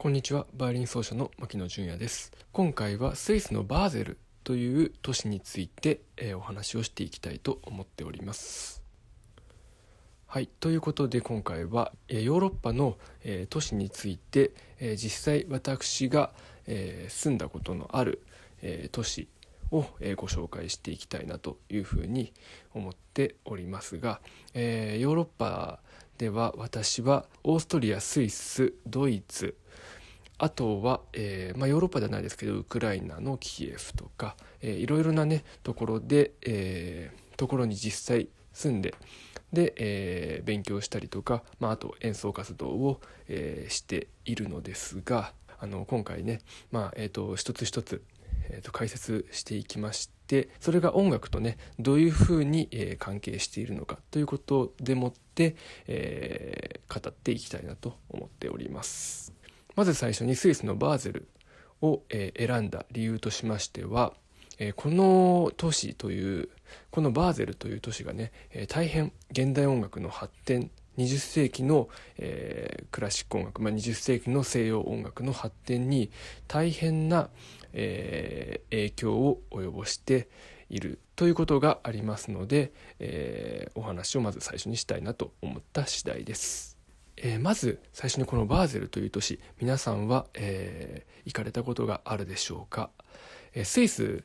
こんにちは。バイオリン奏者の牧野純也です。今回はスイスのバーゼルという都市について、えー、お話をしていきたいと思っております。はい。ということで今回は、えー、ヨーロッパの、えー、都市について、え実際私が、え住んだことのある、え都市を、えご紹介していきたいなというふうに思っておりますが、えヨーロッパでは私はオーストリアスイスドイツあとは、えーまあ、ヨーロッパではないですけどウクライナのキエフとか、えー、いろいろなねところで、えー、ところに実際住んでで、えー、勉強したりとか、まあ、あと演奏活動を、え、しているのですがあの今回ね、まあえーと、一つ一つ、えーと解説していきましてそれが音楽とねどういうふうに、え、関係しているのかということでもって、え、語っていきたいなと思っております。まず最初にスイスのバーゼルを、選んだ理由としましては、この都市というこのバーゼルという都市がね、大変現代音楽の発展20世紀の、えー、クラシック音楽、まあ、20世紀の西洋音楽の発展に大変な、えー、影響を及ぼしているということがありますので、えー、お話をまず最初にしたいなと思った次第です。えー、まず最初にこのバーゼルという都市皆さんは、えー、行かれたことがあるでしょうか、えー、スイス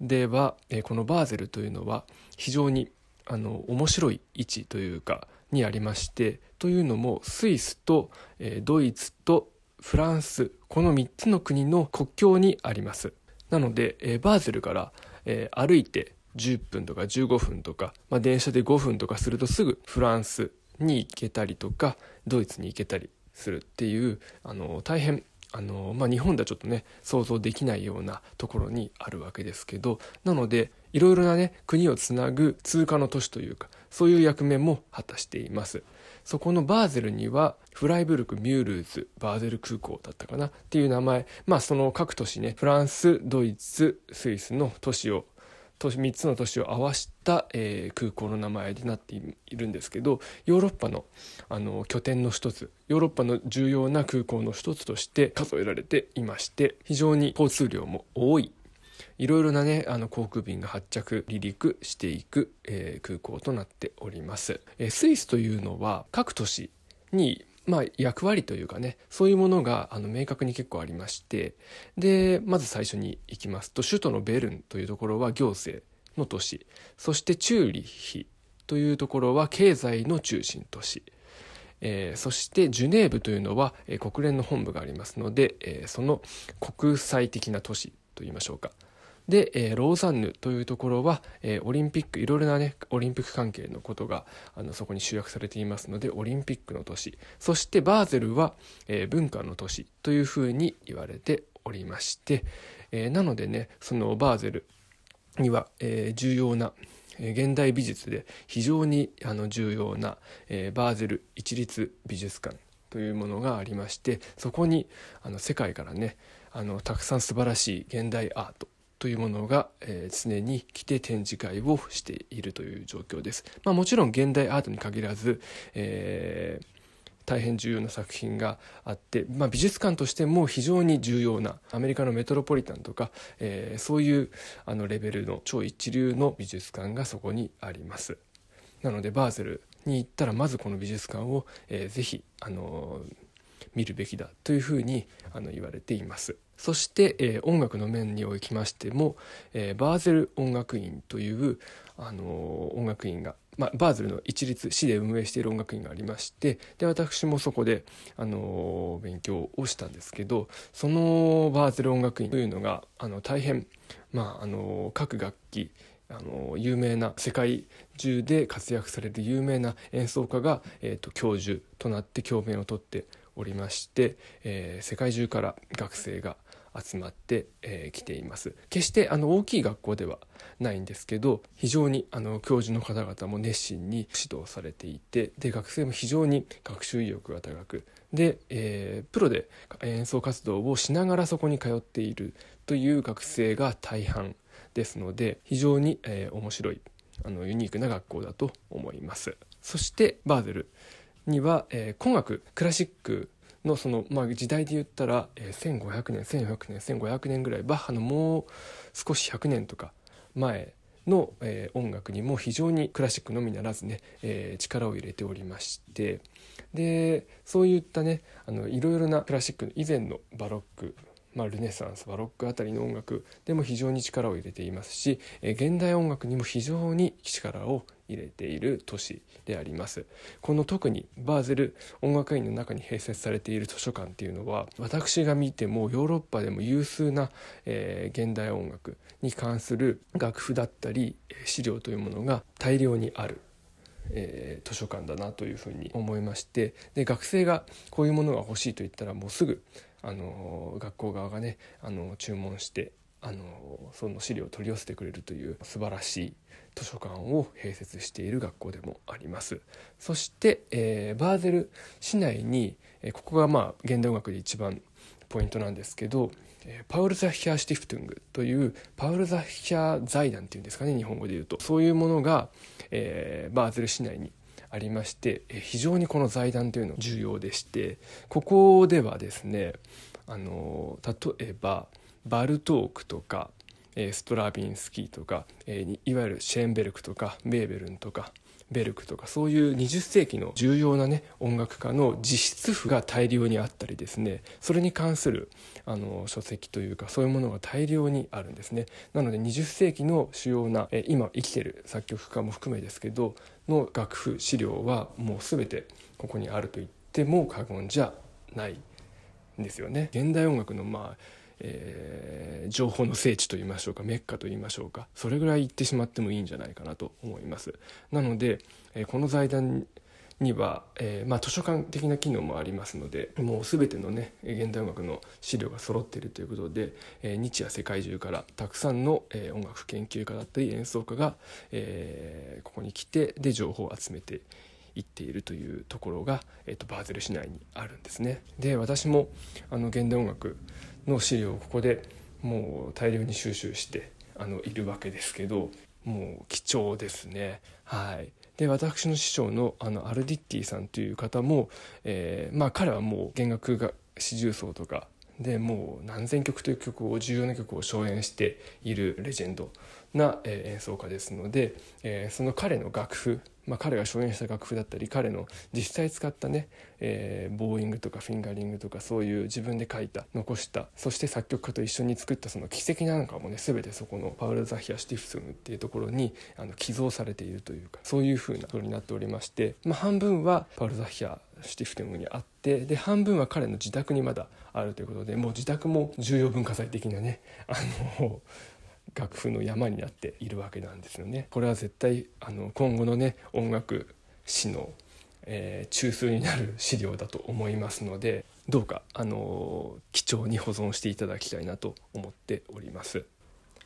では、え、このバーゼルというのは非常にあの面白い位置というかにありましてというのもスイスと、え、ドイツとフランスこの3つの国の国境にあります。なので、え、バーゼルから、え、歩いて10分とか15分とか、まあ、電車で5分とかするとすぐフランスに行けたりとかドイツに行けたりするっていうあの大変あの、まあ、日本ではちょっとね想像できないようなところにあるわけですけどなのでいろいろなね国をつなぐ通貨の都市というかそういう役目も果たしています。そこのバーゼルにはフライブルクミュールーズバーゼル空港だったかなっていう名前まあその各都市ねフランスドイツスイスの都市を3つの都市を合わした、えー、空港の名前になっているんですけどヨーロッパのあの拠点の一つヨーロッパの重要な空港の一つとして数えられていまして非常に交通量も多い。いろいろなねあの航空便が発着離陸していく、えー、空港となっております、えー、スイスというのは各都市にまあ、役割というかねそういうものがあの明確に結構ありましてでまず最初に行きますと首都のベルンというところは行政の都市そしてチューリッヒというところは経済の中心都市、えー、そしてジュネーブというのは、えー、国連の本部がありますので、えー、その国際的な都市といいましょうか。で、えー、ローザンヌというところは、えー、オリンピックいろいろなねオリンピック関係のことがあのそこに集約されていますのでオリンピックの都市そしてバーゼルは、えー、文化の都市というふうに言われておりまして、えー、なのでねそのバーゼルには、えー、重要な現代美術で非常にあの重要な、えー、バーゼル一律美術館というものがありましてそこにあの世界からねあのたくさん素晴らしい現代アートというものが、えー、常に来て展示会をしているという状況です。まあ、もちろん現代アートに限らず、えー大変重要な作品があって、まあ、美術館としても非常に重要なアメリカのメトロポリタンとか、えー、そういうあのレベルの超一流の美術館がそこにありますなのでバーゼルに行ったらまずこの美術館を、えー、ぜひあのー見るべきだというふうにあの言われています。そして、えー、音楽の面におきましても、えー、バーゼル音楽院という、あのー、音楽院が、まあ、バーゼルの一律市で運営している音楽院がありましてで私もそこで、あの勉強をしたんですけどそのバーゼル音楽院というのがあの大変、まああの各楽器あの有名な世界中で活躍される有名な演奏家が、えーと教授となって教鞭をとっておりまして、えー、世界中から学生が集まってき、えー、ています決してあの大きい学校ではないんですけど非常にあの教授の方々も熱心に指導されていてで学生も非常に学習意欲が高くで、えー、プロで演奏活動をしながらそこに通っているという学生が大半ですので非常に、えー、面白いあのユニークな学校だと思います。そしてバーゼルには、えー、工学クラシックのその、まあ、時代で言ったら、えー、1500年1400年1500年ぐらいバッハのもう少し100年とか前の、えー、音楽にも非常にクラシックのみならずね、えー、力を入れておりましてでそういったねあのいろいろなクラシックの以前のバロックまあ、ルネサンスバロックあたりの音楽でも非常に力を入れていますし、え現代音楽にも非常に力を入れている都市であります。この特にバーゼル音楽院の中に併設されている図書館っていうのは私が見てもヨーロッパでも有数な、えー、現代音楽に関する楽譜だったり資料というものが大量にあるえー、図書館だなというふうに思いましてで学生がこういうものが欲しいと言ったらもうすぐあの学校側がねあの注文してあのその資料を取り寄せてくれるという素晴らしい図書館を併設している学校でもあります。そして、えー、バーゼル市内に、えー、ここがまあ現代音楽で一番ポイントなんですけどパウル・ザヒャー・シティフトゥングというパウル・ザヒャー財団っていうんですかね日本語で言うと。そういうものが、えー、バーゼル市内にありまして非常にこの財団というのは重要でしてここではですねあの例えばバルトークとかストラビンスキーとかいわゆるシェーンベルクとかベーベルンとかベルクとかそういう20世紀の重要なね音楽家の実質譜が大量にあったりですねそれに関するあの書籍というかそういうものが大量にあるんですね。なので20世紀の主要な今生きてる作曲家も含めですけどの楽譜資料はもう全てここにあると言っても過言じゃないんですよね。現代音楽のまあえー、情報の聖地と言いましょうかメッカと言いましょうかそれぐらい行ってしまってもいいんじゃないかなと思います。なので、えー、この財団には、えー、まあ、図書館的な機能もありますのでもう全てのね現代音楽の資料が揃っているということで、え、日夜世界中からたくさんの、え、音楽研究家だったり演奏家が、えここに来てで情報を集めて行っているというところが、えーと、バーゼル市内にあるんですね。で私もあの現代音楽の資料をここでもう大量に収集してあのいるわけですけどもう貴重ですね。はい、で私の師匠のあのアルディッティさんという方も、えー、まあ、彼はもう弦楽が四重奏とかでもう何千曲という曲を重要な曲を初演しているレジェンドな、え、演奏家ですので、えー、その彼の楽譜まあ、彼が初演した楽譜だったり彼の実際使ったね、えー、ボーイングとかフィンガリングとかそういう自分で書いた残したそして作曲家と一緒に作ったその奇跡なんかもね全てそこのパウル・ザヒア・シティフスムっていうところにあの寄贈されているというかそういうふうなことになっておりまして、まあ、半分はパウル・ザヒア・シティフテムにあってで半分は彼の自宅にまだあるということでもう自宅も重要文化財的なねあの楽譜の山になっているわけなんですよね。これは絶対あの今後のね音楽史の、えー、中枢になる資料だと思いますのでどうかあの貴重に保存していただきたいなと思っております。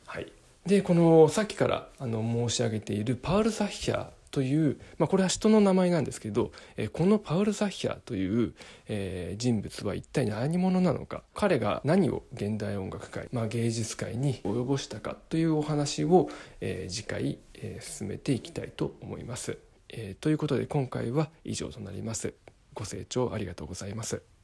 はい、でこのさっきからあの申し上げているパール・サッヒャーという、まあ、これは人の名前なんですけど、え、このパウル・ザヒャーという、え、人物は一体何者なのか彼が何を現代音楽界、まあ、芸術界に及ぼしたかというお話を、え、次回、え、進めていきたいと思います。え、ということで今回は以上となります。ご清聴ありがとうございます。